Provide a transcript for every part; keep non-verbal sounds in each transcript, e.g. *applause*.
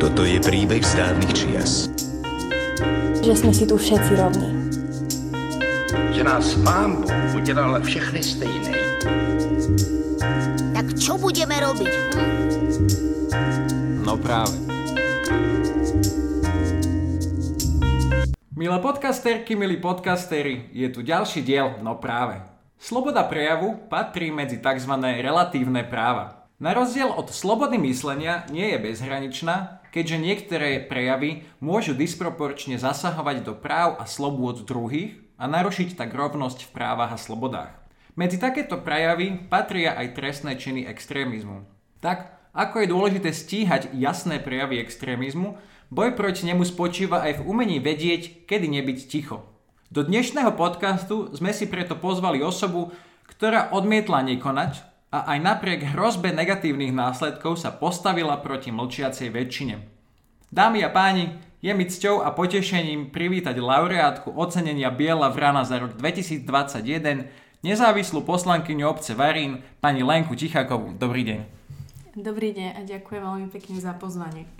Toto je príbeh z dávnych čias. Že sme si tu všetci rovní. Že nás pán Boh udělal všechny stejné. Tak čo budeme robiť? Hm? No práve. Milé podcasterky, milí podcastery, je tu ďalší diel No práve. Sloboda prejavu patrí medzi tzv. relatívne práva. Na rozdiel od slobody myslenia nie je bezhraničná, keďže niektoré prejavy môžu disproporčne zasahovať do práv a slobôd druhých a narušiť tak rovnosť v právach a slobodách. Medzi takéto prejavy patria aj trestné činy extrémizmu. Tak, ako je dôležité stíhať jasné prejavy extrémizmu, boj proti nemu spočíva aj v umení vedieť, kedy nebyť ticho. Do dnešného podcastu sme si preto pozvali osobu, ktorá odmietla nekonať a aj napriek hrozbe negatívnych následkov sa postavila proti mlčiacej väčšine. Dámy a páni, je mi cťou a potešením privítať laureátku ocenenia Biela vrana za rok 2021, nezávislú poslankyňu obce Varín, pani Lenku Tichákovú. Dobrý deň. Dobrý deň a ďakujem veľmi pekne za pozvanie.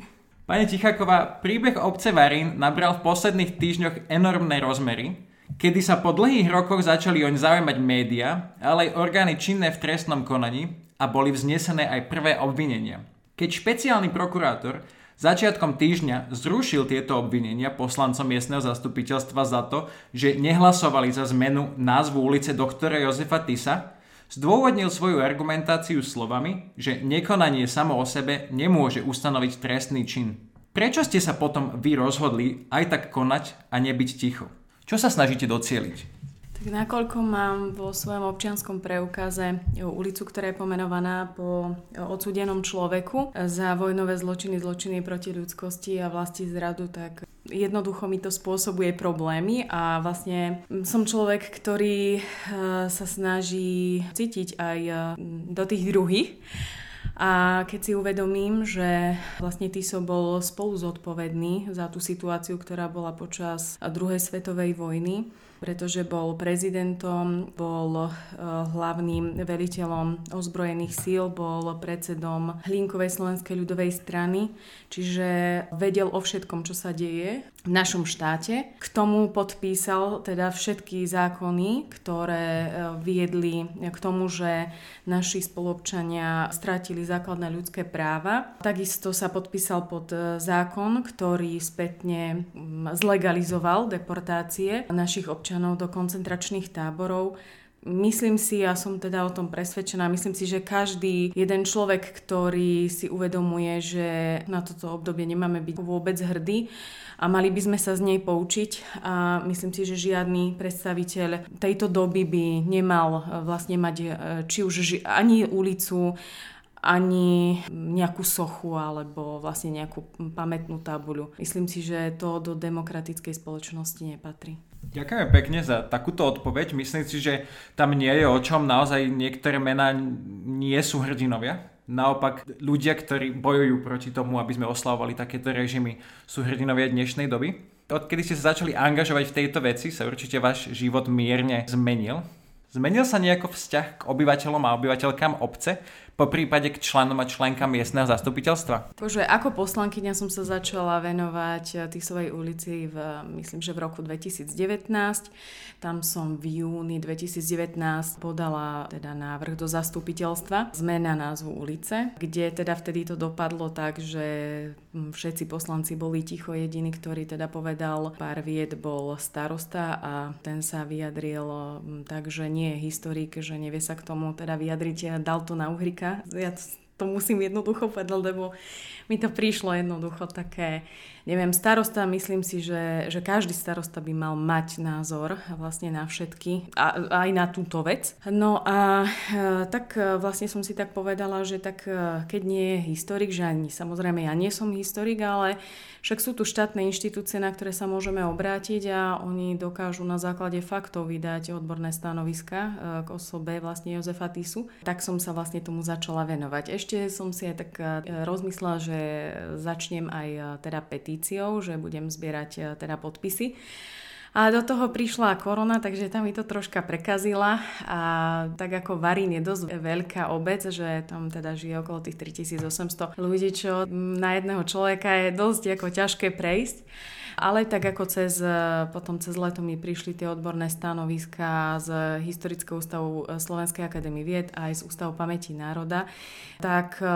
Pani Ticháková, príbeh obce Varín nabral v posledných týždňoch enormné rozmery, kedy sa po dlhých rokoch začali oň zaujímať média, ale aj orgány činné v trestnom konaní a boli vznesené aj prvé obvinenia. Keď špeciálny prokurátor začiatkom týždňa zrušil tieto obvinenia poslancom miestneho zastupiteľstva za to, že nehlasovali za zmenu názvu ulice doktora Jozefa Tisa, Zdôvodnil svoju argumentáciu slovami, že nekonanie samo o sebe nemôže ustanoviť trestný čin. Prečo ste sa potom vy rozhodli aj tak konať a nebyť ticho? Čo sa snažíte docieliť? Tak nakoľko mám vo svojom občianskom preukaze ulicu, ktorá je pomenovaná po odsúdenom človeku za vojnové zločiny, zločiny proti ľudskosti a vlasti zradu, tak jednoducho mi to spôsobuje problémy a vlastne som človek, ktorý sa snaží cítiť aj do tých druhých. A keď si uvedomím, že vlastne Tiso bol spolu zodpovedný za tú situáciu, ktorá bola počas druhej svetovej vojny, pretože bol prezidentom, bol eh, hlavným veliteľom ozbrojených síl, bol predsedom Hlinkovej slovenskej ľudovej strany, čiže vedel o všetkom, čo sa deje v našom štáte. K tomu podpísal teda všetky zákony, ktoré eh, viedli k tomu, že naši spolupčania strátili základné ľudské práva. Takisto sa podpísal pod eh, zákon, ktorý spätne mm, zlegalizoval deportácie našich občanov občanov do koncentračných táborov. Myslím si, ja som teda o tom presvedčená, myslím si, že každý jeden človek, ktorý si uvedomuje, že na toto obdobie nemáme byť vôbec hrdí a mali by sme sa z nej poučiť a myslím si, že žiadny predstaviteľ tejto doby by nemal vlastne mať e, či už ani ulicu, ani nejakú sochu alebo vlastne nejakú pamätnú tabuľu. Myslím si, že to do demokratickej spoločnosti nepatrí. Ďakujem pekne za takúto odpoveď. Myslím si, že tam nie je o čom. Naozaj niektoré mená nie sú hrdinovia. Naopak ľudia, ktorí bojujú proti tomu, aby sme oslavovali takéto režimy, sú hrdinovia dnešnej doby. Odkedy ste sa začali angažovať v tejto veci, sa určite váš život mierne zmenil. Zmenil sa nejako vzťah k obyvateľom a obyvateľkám obce? Po prípade k členom a členkám miestneho zastupiteľstva? Takže ako poslankyňa som sa začala venovať eh, Tisovej ulici v, myslím, že v roku 2019. Tam som v júni 2019 podala teda návrh do zastupiteľstva zmena názvu ulice, kde teda vtedy to dopadlo tak, že hm, všetci poslanci boli ticho. Jediný, ktorý teda povedal pár vied, bol starosta a ten sa vyjadril hm, tak, že nie je historik, že nevie sa k tomu teda vyjadriť. Dal to na uhrika Ja to musím jednoducho povedať, lebo mi to prišlo jednoducho také, neviem, starosta, myslím si, že, že každý starosta by mal mať názor vlastne na všetky, a, aj na túto vec. No a e, tak e, vlastne som si tak povedala, že tak e, keď nie je historik, že ani samozrejme ja nie som historik, ale však sú tu štátne inštitúcie, na ktoré sa môžeme obrátiť a oni dokážu na základe faktov vydať odborné stanoviska k osobe vlastne Jozefa Tisu. Tak som sa vlastne tomu začala venovať. Ešte som si aj tak rozmyslela, že začnem aj teda petíciou, že budem zbierať teda podpisy. A do toho prišla korona, takže tam mi to troška prekazila a tak ako Varín je dosť veľká obec, že tam teda žije okolo tých 3800 ľudí, čo na jedného človeka je dosť ako ťažké prejsť. Ale tak ako cez, potom cez leto mi prišli tie odborné stanoviska z Historického ústavu Slovenskej akadémie vied aj z Ústavu pamäti národa, tak e,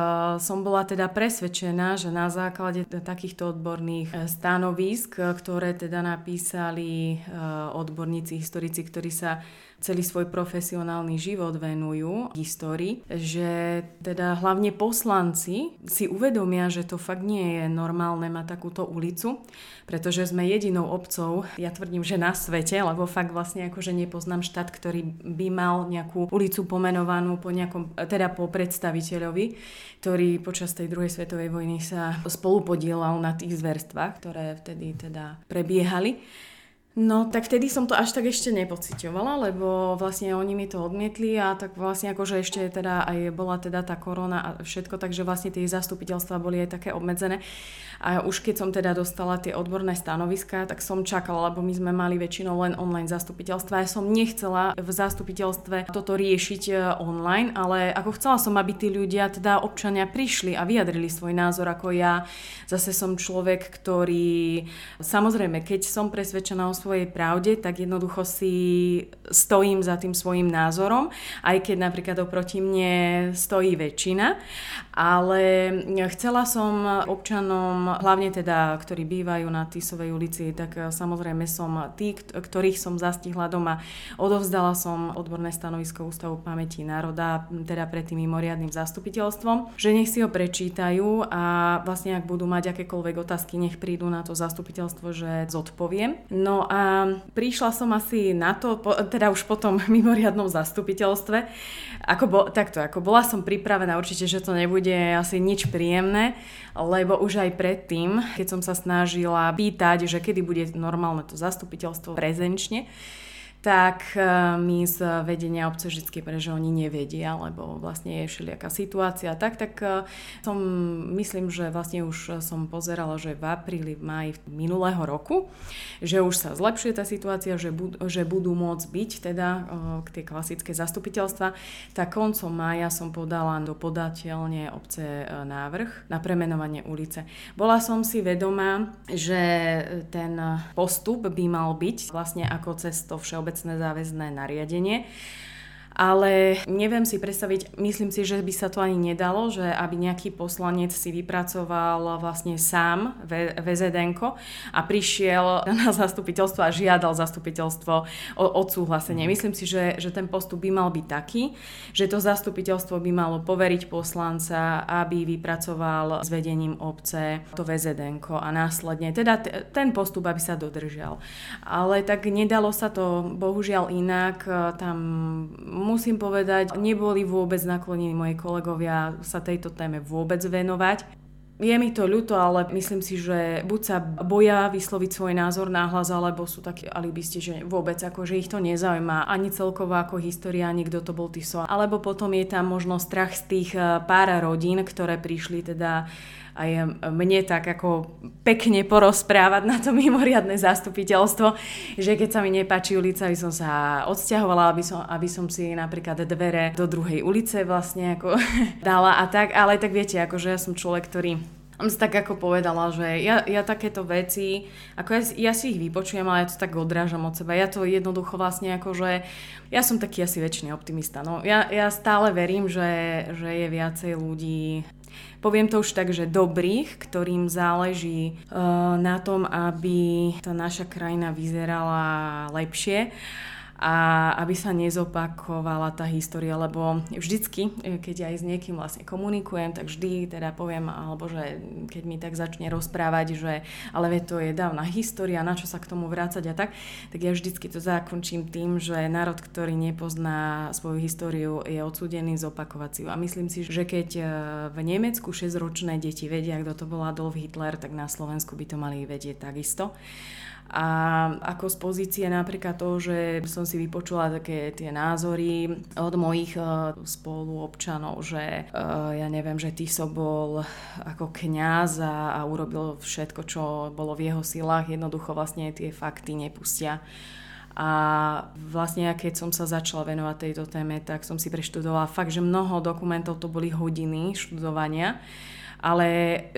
som bola teda presvedčená, že na základe takýchto odborných e, stanovisk, ktoré teda napísali e, odborníci, historici, ktorí sa celý svoj profesionálny život venujú histórii, že teda hlavne poslanci si uvedomia, že to fakt nie je normálne mať takúto ulicu, pretože sme jedinou obcov, ja tvrdím, že na svete, lebo fakt vlastne akože nepoznám štát, ktorý by mal nejakú ulicu pomenovanú po nejakom, teda po predstaviteľovi, ktorý počas tej druhej svetovej vojny sa spolupodielal na tých zverstvách, ktoré vtedy teda prebiehali. No, tak vtedy som to až tak ešte nepocitovala, lebo vlastne oni mi to odmietli a tak vlastne akože ešte teda aj bola teda tá korona a všetko, takže vlastne tie zastupiteľstva boli aj také obmedzené. A už keď som teda dostala tie odborné stanoviská, tak som čakala, lebo my sme mali väčšinou len online zastupiteľstva. Ja som nechcela v zastupiteľstve toto riešiť e, online, ale ako chcela som, aby tí ľudia, teda občania prišli a vyjadrili svoj názor ako ja. Zase som človek, ktorý samozrejme, keď som presvedčená o svoj svojej pravde, tak jednoducho si stojím za tým svojim názorom, aj keď napríklad oproti mne stojí väčšina. Ale chcela som občanom, hlavne teda, ktorí bývajú na Tisovej ulici, tak samozrejme som tí, ktorých som zastihla doma. Odovzdala som odborné stanovisko Ústavu pamäti národa, teda pred tým mimoriadným zastupiteľstvom, že nech si ho prečítajú a vlastne ak budú mať akékoľvek otázky, nech prídu na to zastupiteľstvo, že zodpoviem. No a prišla som asi na to, teda už po tom *laughs* mimoriadnom zastupiteľstve, ako bo, takto, ako bola som pripravená určite, že to nebude asi nič príjemné, lebo už aj predtým, keď som sa snažila pýtať, že kedy bude normálne to zastupiteľstvo prezenčne, tak e, mi z vedenia obce vždy že oni nevedia, lebo vlastne je všelijaká situácia. Tak, tak e, som, myslím, že vlastne už som pozerala, že v apríli, v maji minulého roku, že už sa zlepšuje tá situácia, že, bud, že budú môcť byť teda e, k tie klasické zastupiteľstva. Tak koncom mája som podala do podateľne obce návrh na premenovanie ulice. Bola som si vedomá, že ten postup by mal byť vlastne ako cesto všeobecné všeobecné záväzné nariadenie ale neviem si predstaviť, myslím si, že by sa to ani nedalo, že aby nejaký poslanec si vypracoval vlastne sám vzn a prišiel *laughs* na zastupiteľstvo a žiadal zastupiteľstvo o odsúhlasenie. Mhm. Myslím si, že, že ten postup by mal byť taký, že to zastupiteľstvo by malo poveriť poslanca, aby vypracoval s vedením obce to vzn a následne, teda t- ten postup, aby sa dodržal. Ale tak nedalo sa to bohužiaľ inak, tam musím povedať, neboli vôbec naklonení moji kolegovia sa tejto téme vôbec venovať. Je mi to ľúto, ale myslím si, že buď sa boja vysloviť svoj názor náhlas, alebo sú takí alibisti, že vôbec ako, že ich to nezaujíma ani celkovo ako história, ani kto to bol Tiso. Alebo potom je tam možno strach z tých eh, pár rodín, ktoré prišli teda aj mne tak ako pekne porozprávať na to *laughs* mimoriadne zastupiteľstvo, že keď sa mi nepáči ulica, aby som sa odsťahovala, aby som, aby som si napríklad dvere do druhej ulice vlastne ako *laughs* dala a tak, ale tak viete, akože ja som človek, ktorý on si tak ako povedala, že ja, ja takéto veci, ako ja, ja si ich vypočujem, ale ja to tak odrážam od seba. Ja to jednoducho vlastne ako, že ja som taký asi väčšiný optimista. No, ja, ja stále verím, že, že je viacej ľudí poviem to už tak, že dobrých, ktorým záleží uh, na tom, aby tá naša krajina vyzerala lepšie a aby sa nezopakovala tá história, lebo vždycky, e, keď aj s niekým vlastne komunikujem, tak vždy teda poviem, alebo že keď mi tak začne rozprávať, že ale to je dávna história, na čo sa k tomu vrácať a tak, tak ja vždycky to zakončím tým, že národ, ktorý nepozná svoju históriu, je odsúdený zopakovať si ju. A myslím si, že keď e, v Nemecku 6-ročné deti vedia, kto to bol Adolf Hitler, tak na Slovensku by to mali vedieť takisto. A ako z pozície napríklad to, že som si vypočula také tie názory od mojich uh, spoluobčanov, že uh, ja neviem, že Tiso bol ako kňaz a, a urobil všetko, čo bolo v jeho silách, jednoducho vlastne tie fakty nepustia. A vlastne keď som sa začala venovať tejto téme, tak som si preštudovala fakt, že mnoho dokumentov to boli hodiny študovania ale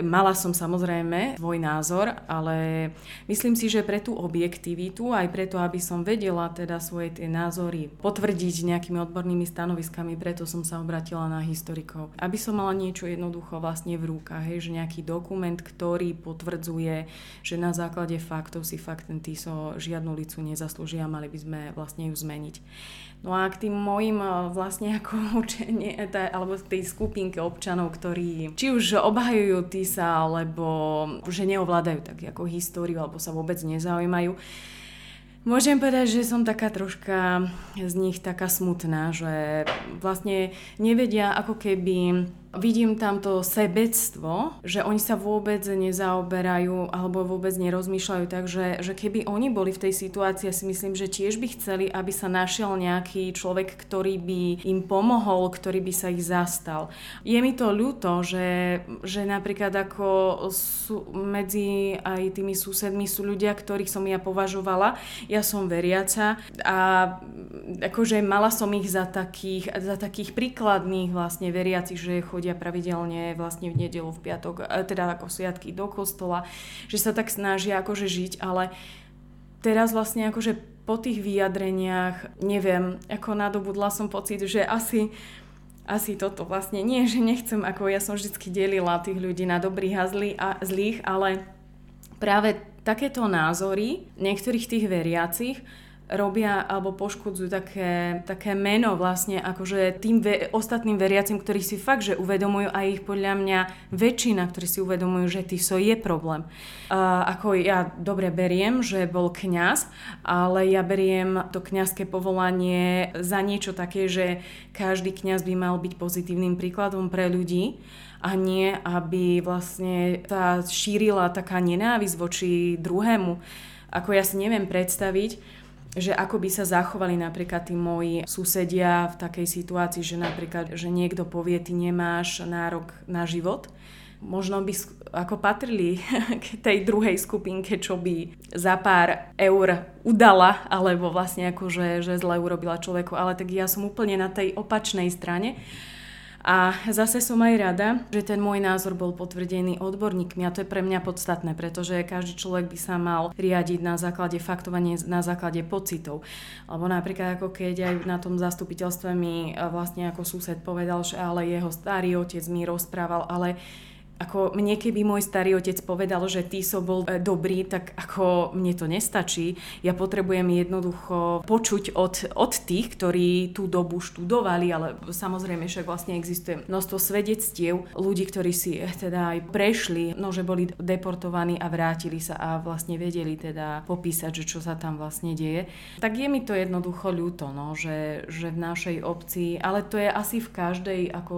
mala som samozrejme svoj názor, ale myslím si, že pre tú objektivitu, aj preto, aby som vedela teda svoje tie názory potvrdiť nejakými odbornými stanoviskami, preto som sa obratila na historikov. Aby som mala niečo jednoducho vlastne v rukách, hej, že nejaký dokument, ktorý potvrdzuje, že na základe faktov si fakt ten TISO žiadnu licu nezaslúžia mali by sme vlastne ju zmeniť. No a k tým mojim eh, vlastne ako *laughs* učenie, alebo tej skupinke občanov, ktorí či už obhajujú TISA, alebo že neovládajú tak ako históriu, alebo sa vôbec nezaujímajú, Môžem povedať, že som taká troška z nich taká smutná, že vlastne nevedia ako keby Vidím tam to sebectvo, že oni sa vôbec nezaoberajú alebo vôbec nerozmýšľajú tak, že, že keby oni boli v tej situácii, ja si myslím, že tiež by chceli, aby sa našiel nejaký človek, ktorý by im pomohol, ktorý by sa ich zastal. Je mi to ľúto, že, že napríklad ako sú, medzi aj tými susedmi sú ľudia, ktorých som ja považovala, ja som veriaca a akože mala som ich za takých, za takých príkladných vlastne veriacich, že chodia pravidelne vlastne v nedelu, v piatok, e, teda ako sviatky do kostola, že sa tak snažia akože žiť, ale teraz vlastne akože po tých vyjadreniach, neviem, ako nadobudla som pocit, že asi asi toto vlastne nie, že nechcem, ako ja som vždy delila tých ľudí na dobrých a, zlý, a zlých, ale práve takéto názory niektorých tých veriacich robia alebo poškodzujú také, také meno vlastne akože tým ve, ostatným veriacim, ktorí si fakt, že uvedomujú a ich podľa mňa väčšina, ktorí si uvedomujú, že TISO je problém. Uh, ako ja dobre beriem, že bol kňaz, ale ja beriem to kňazské povolanie za niečo také, že každý kňaz by mal byť pozitívnym príkladom pre ľudí a nie, aby vlastne tá šírila taká nenávisť voči druhému. Ako ja si neviem predstaviť, že ako by sa zachovali napríklad tí moji susedia v takej situácii, že napríklad, že niekto povie, ty nemáš nárok na život, možno by ako patrili *laughs* k tej druhej skupinke, čo by za pár eur udala, alebo vlastne ako, že, že zle urobila človeku. Ale tak ja som úplne na tej opačnej strane a zase som aj rada, že ten môj názor bol potvrdený odborníkmi a to je pre mňa podstatné, pretože každý človek by sa mal riadiť na základe faktovania, na základe pocitov. Lebo napríklad ako keď aj na tom zastupiteľstve mi vlastne ako sused povedal, že ale jeho starý otec mi rozprával, ale ako mne keby môj starý otec povedal, že Tiso bol e, dobrý, tak ako mne to nestačí. Ja potrebujem jednoducho počuť od, od tých, ktorí tú dobu študovali, ale samozrejme však vlastne existuje množstvo svedectiev ľudí, ktorí si e, teda aj prešli, no že boli deportovaní a vrátili sa a vlastne vedeli teda popísať, že čo sa tam vlastne deje. Tak je mi to jednoducho ľúto, no, že, že v našej obci, ale to je asi v každej ako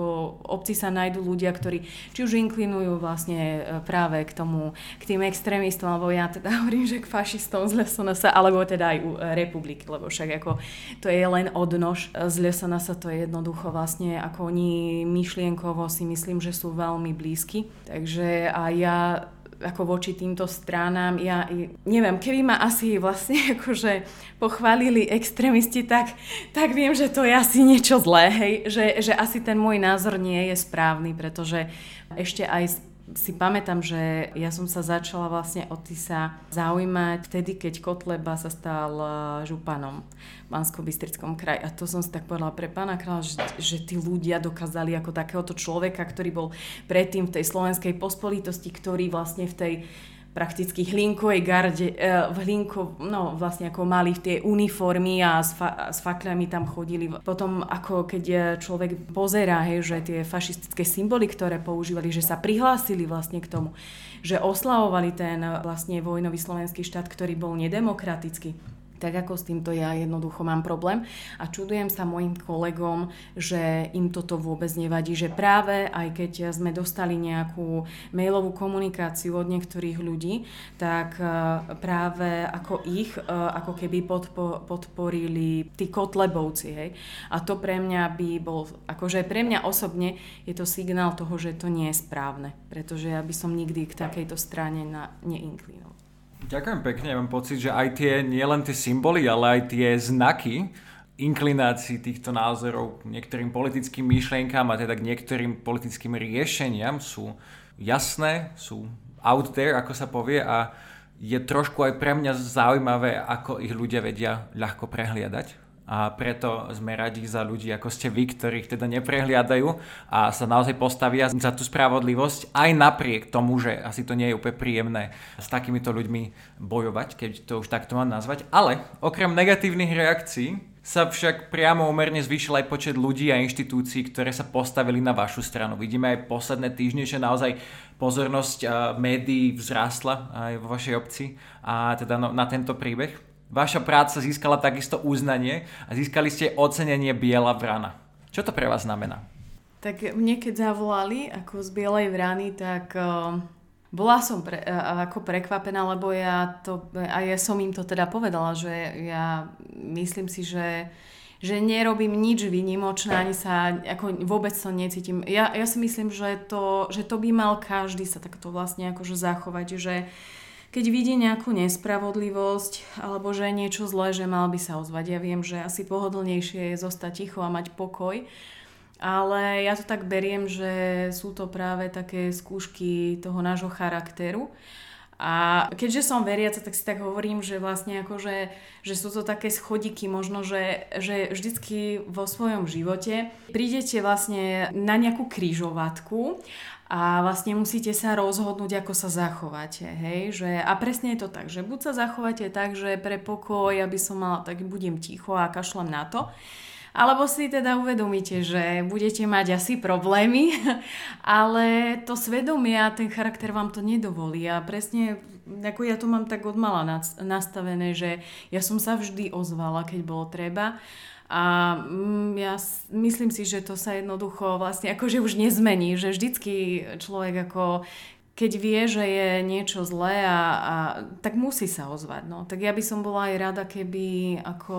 obci sa nájdú ľudia, ktorí či už inklinujú inklinujú vlastne e, práve k tomu, k tým extrémistom, alebo ja teda *laughs* hovorím, že k fašistom z Lesonasa, alebo teda aj u e, republiky, lebo však ako to je len odnož z Lesonasa, to je jednoducho vlastne ako oni myšlienkovo si myslím, že sú veľmi blízky. Takže a ja ako voči týmto stránám. Ja neviem, keby ma asi vlastne *laughs* akože pochválili extrémisti, tak, tak viem, že to je asi niečo zlé, hej? Že, že asi ten môj názor nie je správny, pretože ešte aj si pamätám, že ja som sa začala vlastne o Tisa zaujímať vtedy, keď Kotleba sa stal e, županom v Bansko-Bystrickom kraji. A to som si tak povedala pre pána kráľa, že, že tí ľudia dokázali ako takéhoto človeka, ktorý bol predtým v tej slovenskej pospolitosti, ktorý vlastne v tej prakticky hlinkovej garde, e, v hlinko, no vlastne ako mali tie uniformy a s, fa, s fakľami tam chodili. Potom ako keď e, človek pozerá, hej, že tie fašistické symboly, ktoré používali, že sa prihlásili vlastne k tomu, že oslavovali ten vlastne vojnový slovenský štát, ktorý bol nedemokratický tak ako s týmto ja jednoducho mám problém a čudujem sa mojim kolegom, že im toto vôbec nevadí, že práve aj keď sme dostali nejakú mailovú komunikáciu od niektorých ľudí, tak e, práve ako ich, e, ako keby podpo, podporili tí kotlebovci. Hej. A to pre mňa by bol, akože pre mňa osobne je to signál toho, že to nie je správne, pretože ja by som nikdy k takejto strane na, neinklinoval. Ďakujem pekne, mám pocit, že aj tie, nie len tie symboly, ale aj tie znaky inklinácií týchto názorov k niektorým politickým myšlienkám a teda k niektorým politickým riešeniam sú jasné, sú out there, ako sa povie a je trošku aj pre mňa zaujímavé, ako ich ľudia vedia ľahko prehliadať a preto sme radi za ľudí ako ste vy, ktorých teda neprehliadajú a sa naozaj postavia za tú spravodlivosť aj napriek tomu, že asi to nie je úplne príjemné s takýmito ľuďmi bojovať, keď to už takto mám nazvať. Ale okrem negatívnych reakcií sa však priamo umerne zvýšil aj počet ľudí a inštitúcií, ktoré sa postavili na vašu stranu. Vidíme aj posledné týždne, že naozaj pozornosť médií vzrástla aj vo vašej obci a teda no, na tento príbeh. Vaša práca získala takisto uznanie a získali ste ocenenie Biela vrana. Čo to pre vás znamená? Tak mne keď zavolali ako z Bielej vrany, tak uh, bola som pre, uh, ako prekvapená, lebo ja to, a ja som im to teda povedala, že ja myslím si, že že nerobím nič výnimočné, ani sa ako vôbec to necítim. Ja, ja si myslím, že to, že to by mal každý sa takto vlastne akože zachovať, že uh, keď vidí nejakú nespravodlivosť alebo že niečo zlé, že mal by sa ozvať. Ja viem, že asi pohodlnejšie je zostať ticho a mať pokoj, ale ja to tak beriem, že sú to práve také skúšky toho nášho charakteru. A keďže som veriaca, tak si tak hovorím, že vlastne ako, že, že sú to také schodiky možno, že, že vždycky vo svojom živote prídete vlastne na nejakú kryžovatku a vlastne musíte sa rozhodnúť, ako sa zachovate. Hej? Že, a presne je to tak, že buď sa zachovate tak, že pre pokoj, aby som mala, tak budem ticho a kašlem na to, alebo si teda uvedomíte, že budete mať asi problémy, *laughs* ale to svedomie a ten charakter vám to nedovolí. A presne, ako ja to mám tak od mala nastavené, že ja som sa vždy ozvala, keď bolo treba. A mm, ja myslím si, že to sa jednoducho vlastne akože už nezmení, že vždycky človek ako keď vie, že je niečo zlé a, a tak musí sa ozvať. No. Tak ja by som bola aj rada, keby ako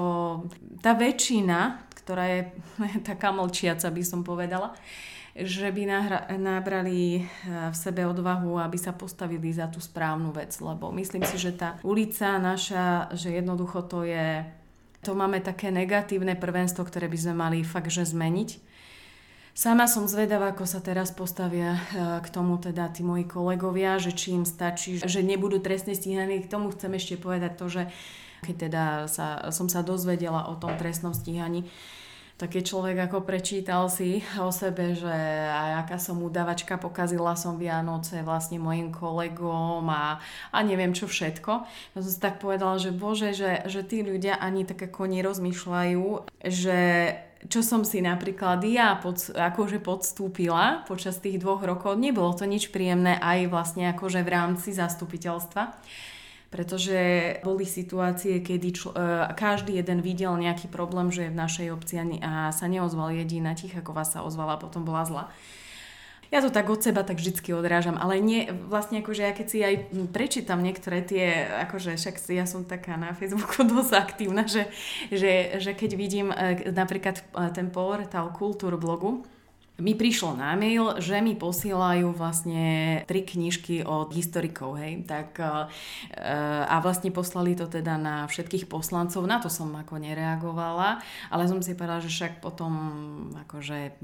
tá väčšina, ktorá je *laughs* taká mlčiaca, by som povedala, že by nahra- nabrali eh, v sebe odvahu, aby sa postavili za tú správnu vec, lebo myslím si, že tá ulica naša, že jednoducho to je, to máme také negatívne prvenstvo, ktoré by sme mali fakt, že zmeniť. Sama som zvedavá, ako sa teraz postavia eh, k tomu teda tí moji kolegovia, že či im stačí, že nebudú trestne stíhaní. K tomu chcem ešte povedať to, že keď teda sa, som sa dozvedela o tom trestnom stíhaní, tak keď človek ako prečítal si o sebe, že aj aká som udavačka, pokazila som Vianoce vlastne mojim kolegom a, a neviem čo všetko. Ja som si tak povedala, že bože, že, že tí ľudia ani tak ako nerozmýšľajú, že čo som si napríklad ja pod, akože podstúpila počas tých dvoch rokov, nebolo to nič príjemné aj vlastne akože v rámci zastupiteľstva pretože boli situácie, kedy čl- e, každý jeden videl nejaký problém, že je v našej obci a sa neozval jediná Tichaková sa ozvala potom bola zla. Ja to tak od seba tak vždycky odrážam, ale nie, vlastne akože ja keď si aj prečítam niektoré tie, akože však ja som taká na Facebooku *laughs* dosť aktívna, že, že, že keď vidím e, napríklad e, ten portál Kultúr blogu, mi prišlo na mail, že mi posielajú vlastne tri knižky od historikov, hej, tak e, a vlastne poslali to teda na všetkých poslancov, na to som ako nereagovala, ale som si povedala, že však potom akože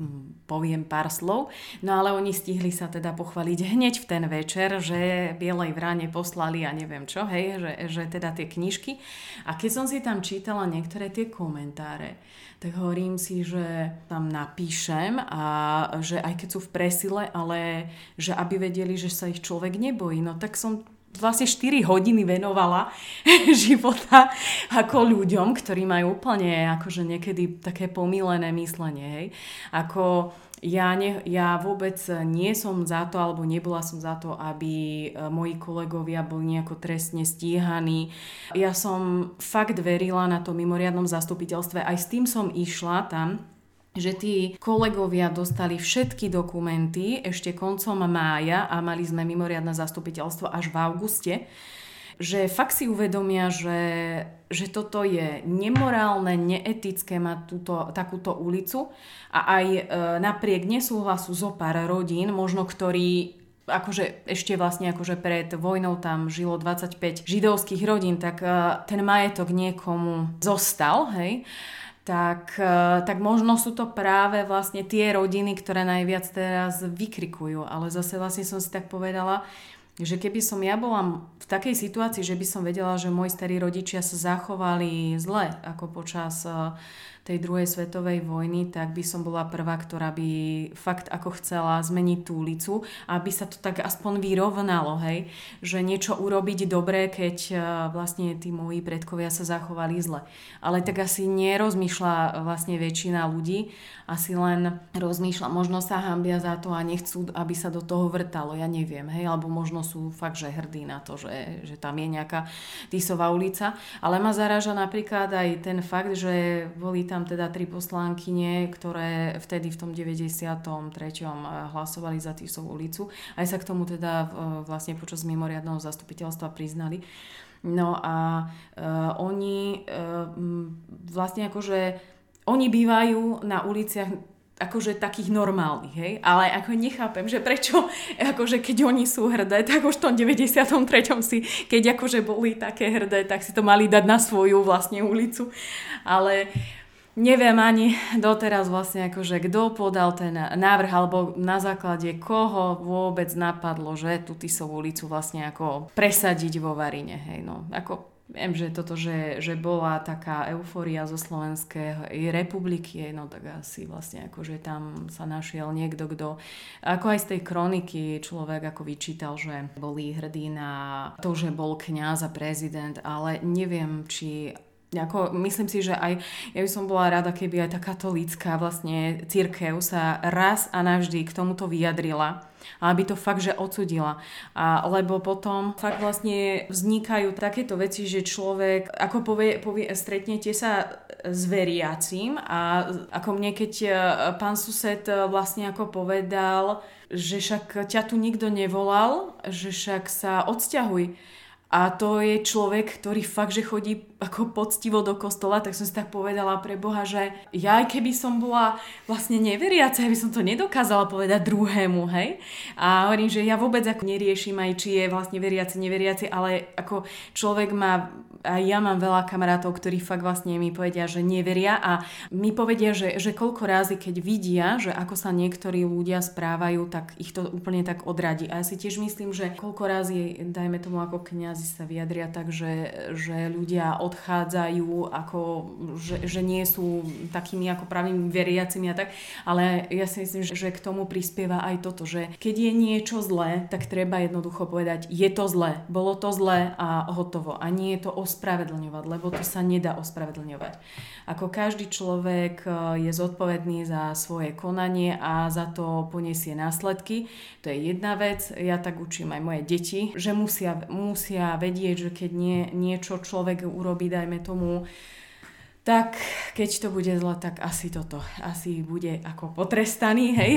poviem pár slov, no ale oni stihli sa teda pochváliť hneď v ten večer, že Bielej vrane poslali a neviem čo, hej, že, že teda tie knižky. A keď som si tam čítala niektoré tie komentáre, tak hovorím si, že tam napíšem a že aj keď sú v presile, ale že aby vedeli, že sa ich človek nebojí. No tak som vlastne 4 hodiny venovala *laughs* života ako ľuďom, ktorí majú úplne akože niekedy také pomílené myslenie. Hej. Ako Ja, ne, ja vôbec nie som za to, alebo nebola som za to, aby e, moji kolegovia boli nejako trestne stíhaní. Ja som fakt verila na to mimoriadnom zastupiteľstve. Aj s tým som išla tam, že tí kolegovia dostali všetky dokumenty ešte koncom mája a mali sme mimoriadne zastupiteľstvo až v auguste že fakt si uvedomia, že, že toto je nemorálne, neetické mať túto, takúto ulicu a aj e, napriek nesúhlasu zo pár rodín, možno ktorí akože ešte vlastne akože pred vojnou tam žilo 25 židovských rodín, tak e, ten majetok niekomu zostal, hej tak, e, tak možno sú to práve vlastne tie rodiny, ktoré najviac teraz vykrikujú. Ale zase vlastne som si tak povedala, že keby som ja bola v takej situácii, že by som vedela, že moji starí rodičia sa zachovali zle, ako počas tej druhej svetovej vojny, tak by som bola prvá, ktorá by fakt ako chcela zmeniť tú ulicu, aby sa to tak aspoň vyrovnalo, hej, že niečo urobiť dobré, keď e, vlastne tí moji predkovia sa zachovali zle. Ale tak asi nerozmýšľa vlastne väčšina ľudí, asi len rozmýšľa, možno sa hambia za to a nechcú, aby sa do toho vrtalo, ja neviem, hej, alebo možno sú fakt, že hrdí na to, že, že tam je nejaká Tisová ulica, ale ma zaráža napríklad aj ten fakt, že boli tam tam teda tri poslankyne, ktoré vtedy v tom 93. Eh, hlasovali za Tisovú ulicu. Aj sa k tomu teda eh, vlastne počas mimoriadného zastupiteľstva priznali. No a uh, oni uh, vlastne akože oni bývajú na uliciach akože takých normálnych, hej, ale ako nechápem, že prečo, akože keď oni sú hrdé, tak už v tom 93. si, keď akože boli také hrdé, tak si to mali dať na svoju vlastne ulicu, ale Neviem ani doteraz vlastne akože kto podal ten návrh alebo na základe koho vôbec napadlo, že tú Tisovú ulicu vlastne ako presadiť vo Varine. Hej, no, ako Viem, že toto, že, že bola taká eufória zo Slovenskej republiky, no tak asi vlastne akože tam sa našiel niekto, kto ako aj z tej kroniky človek ako vyčítal, že boli hrdí na to, že bol kňaz a prezident, ale neviem, či ako, myslím si, že aj ja by som bola rada, keby aj tá katolícka vlastne církev sa raz a navždy k tomuto vyjadrila a aby to fakt, že odsudila. A, lebo potom fakt vlastne vznikajú takéto veci, že človek, ako povie, povie stretnete sa s veriacím a ako mne, keď e, pán sused vlastne ako povedal, že však ťa tu nikto nevolal, že však sa odsťahuj a to je človek, ktorý fakt, že chodí ako poctivo do kostola, tak som si tak povedala pre Boha, že ja aj keby som bola vlastne neveriaca, ja by som to nedokázala povedať druhému, hej. A hovorím, že ja vôbec ako neriešim aj, či je vlastne veriaci, neveriaci, ale ako človek má a ja mám veľa kamarátov, ktorí fakt vlastne mi povedia, že neveria a mi povedia, že, že koľko rázy, keď vidia, že ako sa niektorí ľudia správajú, tak ich to úplne tak odradí. A ja si tiež myslím, že koľko rázy, dajme tomu ako kňazi sa vyjadria tak, že ľudia odchádzajú, ako, že, že nie sú takými ako pravými veriacimi a tak, ale ja si myslím, že, k tomu prispieva aj toto, že keď je niečo zlé, tak treba jednoducho povedať, je to zlé, bolo to zlé a hotovo. A nie je to ospravedlňovať, lebo to sa nedá ospravedlňovať. Ako každý človek e, je zodpovedný za svoje konanie a za to poniesie následky. To je jedna vec. Ja tak učím aj moje deti, že musia, musia vedieť, že keď nie, niečo človek urobí, dajme tomu, tak keď to bude zle, tak asi toto, asi bude ako potrestaný, hej.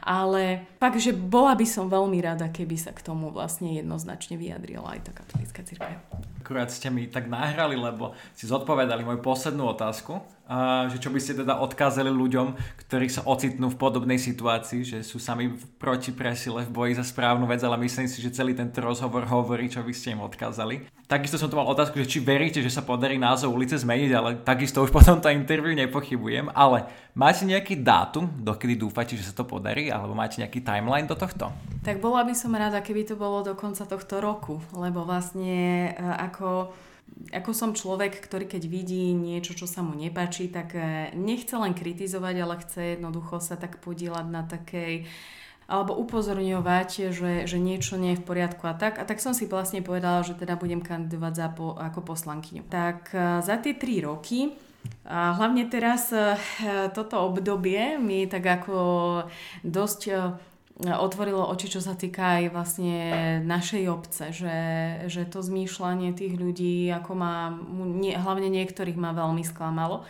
Ale fakt, že bola by som veľmi rada, keby sa k tomu vlastne jednoznačne vyjadrila aj tá katolická církev. Akurát ste mi tak nahrali, lebo si zodpovedali moju poslednú otázku, že čo by ste teda odkázali ľuďom, ktorí sa ocitnú v podobnej situácii, že sú sami proti presile v boji za správnu vec, ale myslím si, že celý tento rozhovor hovorí, čo by ste im odkázali. Takisto som tu mal otázku, že či veríte, že sa podarí názov ulice zmeniť, ale takisto už *laughs* po tomto interviu nepochybujem. Ale máte nejaký dátum, dokedy dúfate, že sa to podarí, alebo máte nejaký timeline do tohto? Tak bola by som rada, keby to bolo do konca tohto roku, lebo vlastne e, ako ako som človek, ktorý keď vidí niečo, čo sa mu nepáči, tak e, nechce len kritizovať, ale chce jednoducho sa tak podielať na takej alebo upozorňovať, že, že niečo nie je v poriadku a tak. A tak som si vlastne povedala, že teda budem kandidovať za po, ako poslankyňu. Tak e, za tie tri roky A hlavne teraz e, toto obdobie mi tak ako dosť otvorilo oči, čo sa týka aj vlastne našej obce, že, že to zmýšľanie tých ľudí, ako má, nie, hlavne niektorých ma veľmi sklamalo.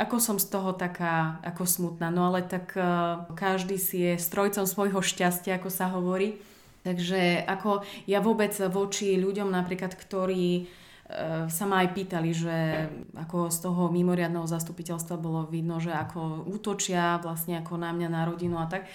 Ako som z toho taká, ako smutná, no ale tak uh, každý si je strojcom svojho šťastia, ako sa hovorí. Takže ako ja vôbec voči ľuďom napríklad, ktorí uh, sa ma aj pýtali, že ako z toho mimoriadného zastupiteľstva bolo vidno, že ako útočia vlastne ako na mňa, na rodinu a tak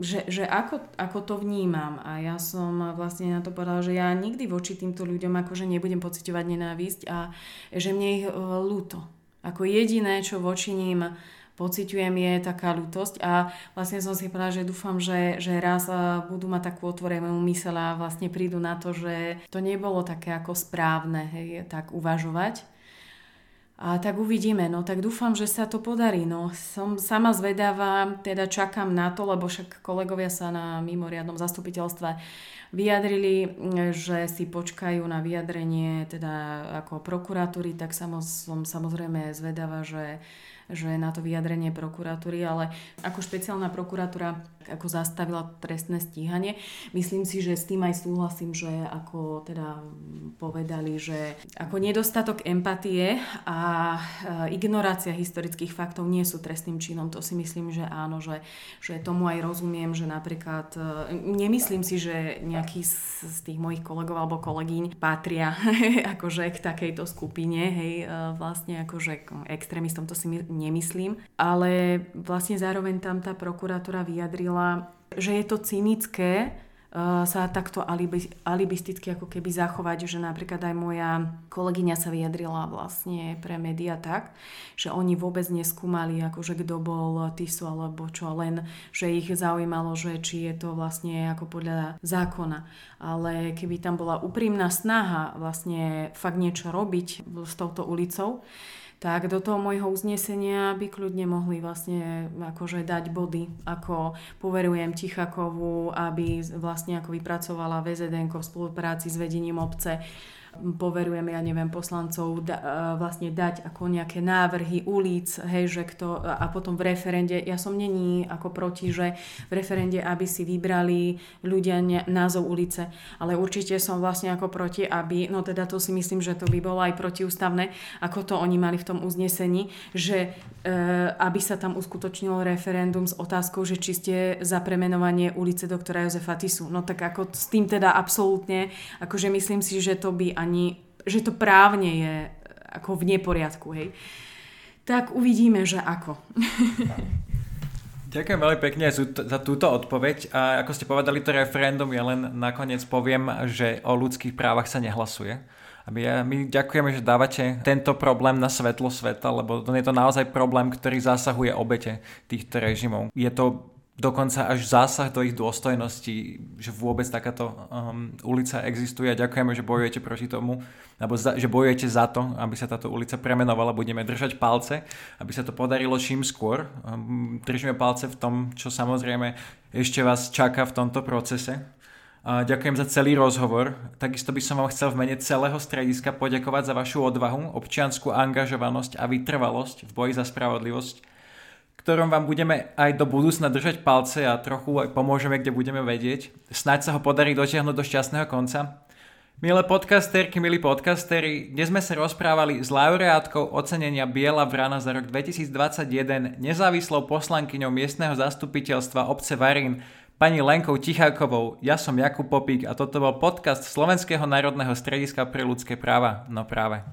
že, že ako, ako to vnímam. A ja som vlastne na to povedala, že ja nikdy voči týmto ľuďom akože nebudem pociťovať nenávisť a že mne ich uh, ľúto. Ako jediné, čo voči ním pociťujem je taká ľutosť a vlastne som si povedala, že dúfam, že, že raz budú mať takú otvorenú mysel a vlastne prídu na to, že to nebolo také ako správne hej, tak uvažovať a tak uvidíme, no tak dúfam, že sa to podarí. No som sama zvedavá, teda čakám na to, lebo však kolegovia sa na mimoriadnom zastupiteľstve vyjadrili, že si počkajú na vyjadrenie teda ako prokuratúry, tak som samozrejme zvedavá, že že na to vyjadrenie prokuratúry, ale ako špeciálna prokuratúra ako zastavila trestné stíhanie. Myslím si, že s tým aj súhlasím, že ako teda povedali, že ako nedostatok empatie a e, ignorácia historických faktov nie sú trestným činom. To si myslím, že áno, že, že tomu aj rozumiem, že napríklad e, nemyslím si, že nejaký z tých mojich kolegov alebo kolegyň patria *laughs* akože k takejto skupine, hej, e, vlastne akože extrémistom, to si nemyslím, ale vlastne zároveň tam tá prokuratúra vyjadrila, že je to cynické uh, sa takto alibi, alibisticky ako keby zachovať, že napríklad aj moja kolegyňa sa vyjadrila vlastne pre média tak, že oni vôbec neskúmali, akože kto bol Tiso alebo čo, len že ich zaujímalo, že či je to vlastne ako podľa zákona. Ale keby tam bola úprimná snaha vlastne fakt niečo robiť s touto ulicou, tak do toho môjho uznesenia by kľudne mohli vlastne akože dať body, ako poverujem Tichakovú, aby vlastne ako vypracovala VZDN v spolupráci s vedením obce poverujeme, ja neviem, poslancov da, e, vlastne dať ako nejaké návrhy ulic, hej, že kto, a potom v referende, ja som není ako proti, že v referende, aby si vybrali ľudia ne, názov ulice, ale určite som vlastne ako proti, aby, no teda to si myslím, že to by bolo aj protiústavné, ako to oni mali v tom uznesení, že e, aby sa tam uskutočnilo referendum s otázkou, že či ste za premenovanie ulice doktora Jozefa Tisu. No tak ako s tým teda absolútne, akože myslím si, že to by ani, že to právne je e, ako v neporiadku, hej. Tak uvidíme, že ako. *laughs* Ďakujem veľmi pekne za túto odpoveď. A ako ste povedali, to referendum, ja len nakoniec poviem, že o ľudských právach sa nehlasuje. My, my ďakujeme, že dávate tento problém na svetlo sveta, lebo to je to naozaj problém, ktorý zasahuje obete týchto režimov. Je to dokonca až zásah do ich dôstojnosti, že vôbec takáto um, ulica existuje a ďakujeme, že bojujete proti tomu, alebo za, že bojujete za to, aby sa táto ulica premenovala, budeme držať palce, aby sa to podarilo čím skôr. Um, držíme palce v tom, čo samozrejme ešte vás čaká v tomto procese. A ďakujem za celý rozhovor. Takisto by som vám chcel v mene celého strediska poďakovať za vašu odvahu, občianskú angažovanosť a vytrvalosť v boji za spravodlivosť ktorom vám budeme aj do budúcna držať palce a trochu aj pomôžeme, kde budeme vedieť. Snaď sa ho podarí dotiahnuť do šťastného konca. Milé podcasterky, milí podcastery, dnes sme sa rozprávali s laureátkou ocenenia Biela Vrana za rok 2021, nezávislou poslankyňou miestneho zastupiteľstva obce Varín, pani Lenkou Tichákovou. Ja som Jakub Popík a toto bol podcast Slovenského národného strediska pre ľudské práva. No práve.